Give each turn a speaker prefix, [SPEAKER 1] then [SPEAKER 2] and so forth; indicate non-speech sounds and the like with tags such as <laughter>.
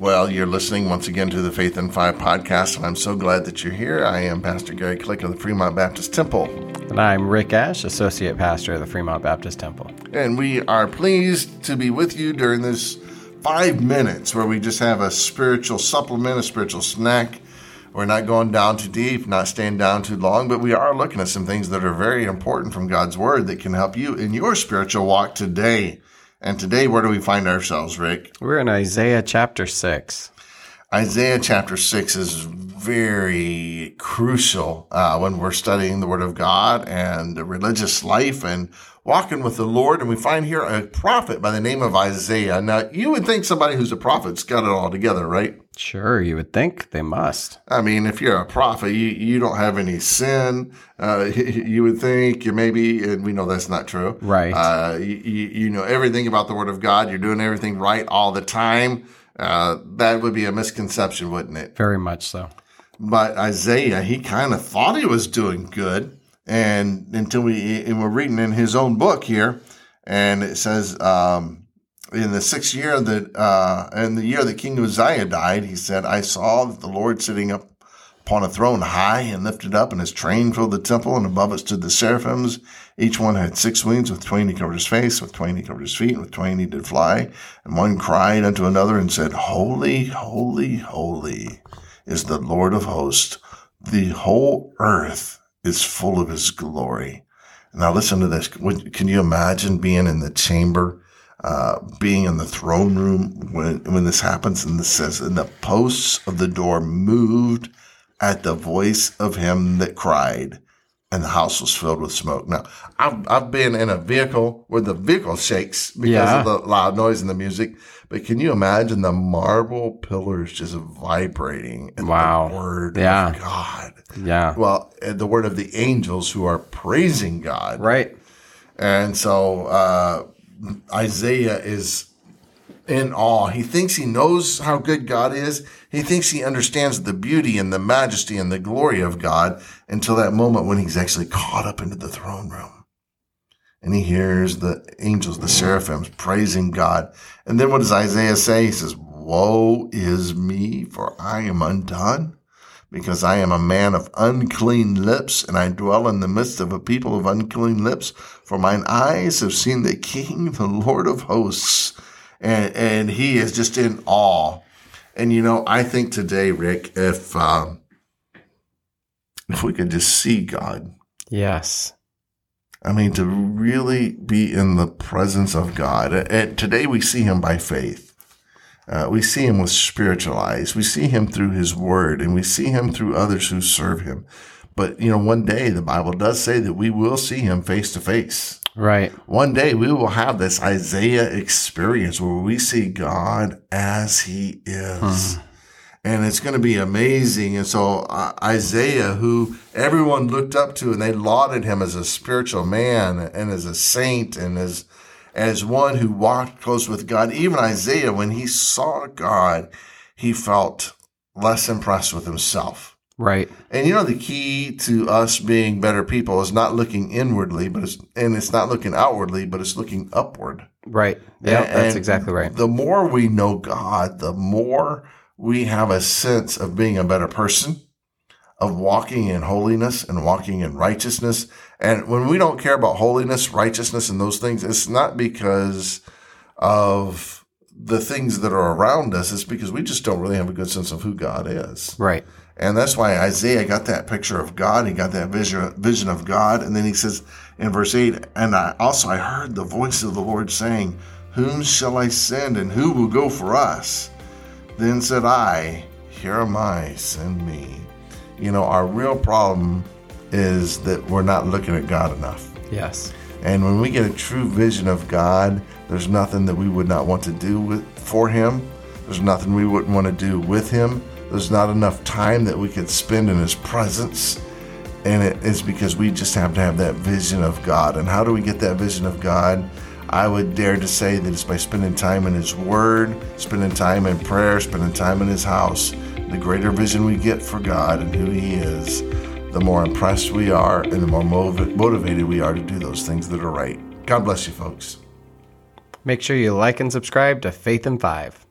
[SPEAKER 1] Well, you're listening once again to the Faith in Five podcast, and I'm so glad that you're here. I am Pastor Gary Click of the Fremont Baptist Temple.
[SPEAKER 2] And I'm Rick Ash, Associate Pastor of the Fremont Baptist Temple.
[SPEAKER 1] And we are pleased to be with you during this five minutes where we just have a spiritual supplement, a spiritual snack. We're not going down too deep, not staying down too long, but we are looking at some things that are very important from God's Word that can help you in your spiritual walk today. And today, where do we find ourselves, Rick?
[SPEAKER 2] We're in Isaiah chapter 6.
[SPEAKER 1] Isaiah chapter 6 is very crucial uh, when we're studying the Word of God and the religious life and walking with the Lord. And we find here a prophet by the name of Isaiah. Now, you would think somebody who's a prophet's got it all together, right?
[SPEAKER 2] Sure, you would think they must.
[SPEAKER 1] I mean, if you're a prophet, you, you don't have any sin. Uh, <laughs> you would think you maybe, and we know that's not true.
[SPEAKER 2] Right.
[SPEAKER 1] Uh, you, you know everything about the Word of God. You're doing everything right all the time. Uh, that would be a misconception, wouldn't it?
[SPEAKER 2] Very much so.
[SPEAKER 1] But Isaiah, he kind of thought he was doing good, and until we and we're reading in his own book here, and it says um, in the sixth year that uh, in the year that King Uzziah died, he said, "I saw the Lord sitting up upon a throne high and lifted up, and his train filled the temple, and above it stood the seraphims. Each one had six wings, with twain he covered his face, with twain he covered his feet, and with twain he did fly. And one cried unto another and said, Holy, holy, holy is the Lord of hosts. The whole earth is full of his glory. Now listen to this. Can you imagine being in the chamber, uh, being in the throne room when, when this happens? And this says, and the posts of the door moved at the voice of him that cried, and the house was filled with smoke. Now, I've, I've been in a vehicle where the vehicle shakes because
[SPEAKER 2] Yeah.
[SPEAKER 1] of the loud noise and the music. But can you imagine the marble pillars just vibrating at
[SPEAKER 2] Wow.
[SPEAKER 1] the word
[SPEAKER 2] Yeah.
[SPEAKER 1] of God?
[SPEAKER 2] Yeah.
[SPEAKER 1] Well, and the word of the angels who are praising God.
[SPEAKER 2] Right.
[SPEAKER 1] And so uh, Isaiah is in awe. He thinks he knows how good God is. He thinks he understands the beauty and the majesty and the glory of God until that moment when he's actually caught up into the throne room. And he hears the angels, the seraphims praising God. And then what does Isaiah say? He says, Woe is me, for I am undone because I am a man of unclean lips, and I dwell in the midst of a people of unclean lips. For mine eyes have seen the King, the Lord of hosts. And, and he is just in awe. And you know, I think today, Rick, if, um, if we could just see God,
[SPEAKER 2] Yes.
[SPEAKER 1] I mean, to really be in the presence of God. And today we see him by faith. Uh, we see him with spiritual eyes. We see him through his word and we see him through others who serve him. But, you know, one day the Bible does say that we will see him face to face.
[SPEAKER 2] Right.
[SPEAKER 1] One day we will have this Isaiah experience where we see God as he is. And it's going to be amazing. And so uh, Isaiah, who everyone looked up to and they lauded him as a spiritual man and as a saint and as, as one who walked close with God, even Isaiah, when he saw God, he felt less impressed with himself.
[SPEAKER 2] Right.
[SPEAKER 1] And you know, the key to us being better people is not looking inwardly, but it's, and it's not looking outwardly, but it's looking upward.
[SPEAKER 2] Right. Yeah, that's exactly right.
[SPEAKER 1] The more we know God, the more we have a sense of being a better person, of walking in holiness and walking in righteousness. And when we don't care about holiness, righteousness, and those things, it's not because of the things that are around us. It's because we just don't really have a good sense of who God is.
[SPEAKER 2] Right.
[SPEAKER 1] And that's why Isaiah got that picture of God. He got that vision, vision of God. And then he says in verse 8, and I also I heard the voice of the Lord saying, Whom shall I send and who will go for us? Then said I, Here am I, send me. You know, our real problem is that we're not looking at God enough.
[SPEAKER 2] Yes.
[SPEAKER 1] And when we get a true vision of God, there's nothing that we would not want to do with for him. There's nothing we wouldn't want to do with him. There's not enough time that we could spend in his presence. And it is because we just have to have that vision of God. And how do we get that vision of God? I would dare to say that it's by spending time in his word, spending time in prayer, spending time in his house. The greater vision we get for God and who he is, the more impressed we are and the more motiv- motivated we are to do those things that are right. God bless you, folks.
[SPEAKER 2] Make sure you like and subscribe to Faith in Five.